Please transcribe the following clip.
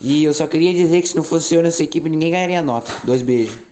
E eu só queria dizer que se não fosse eu nessa equipe, ninguém ganharia nota. Dois beijos.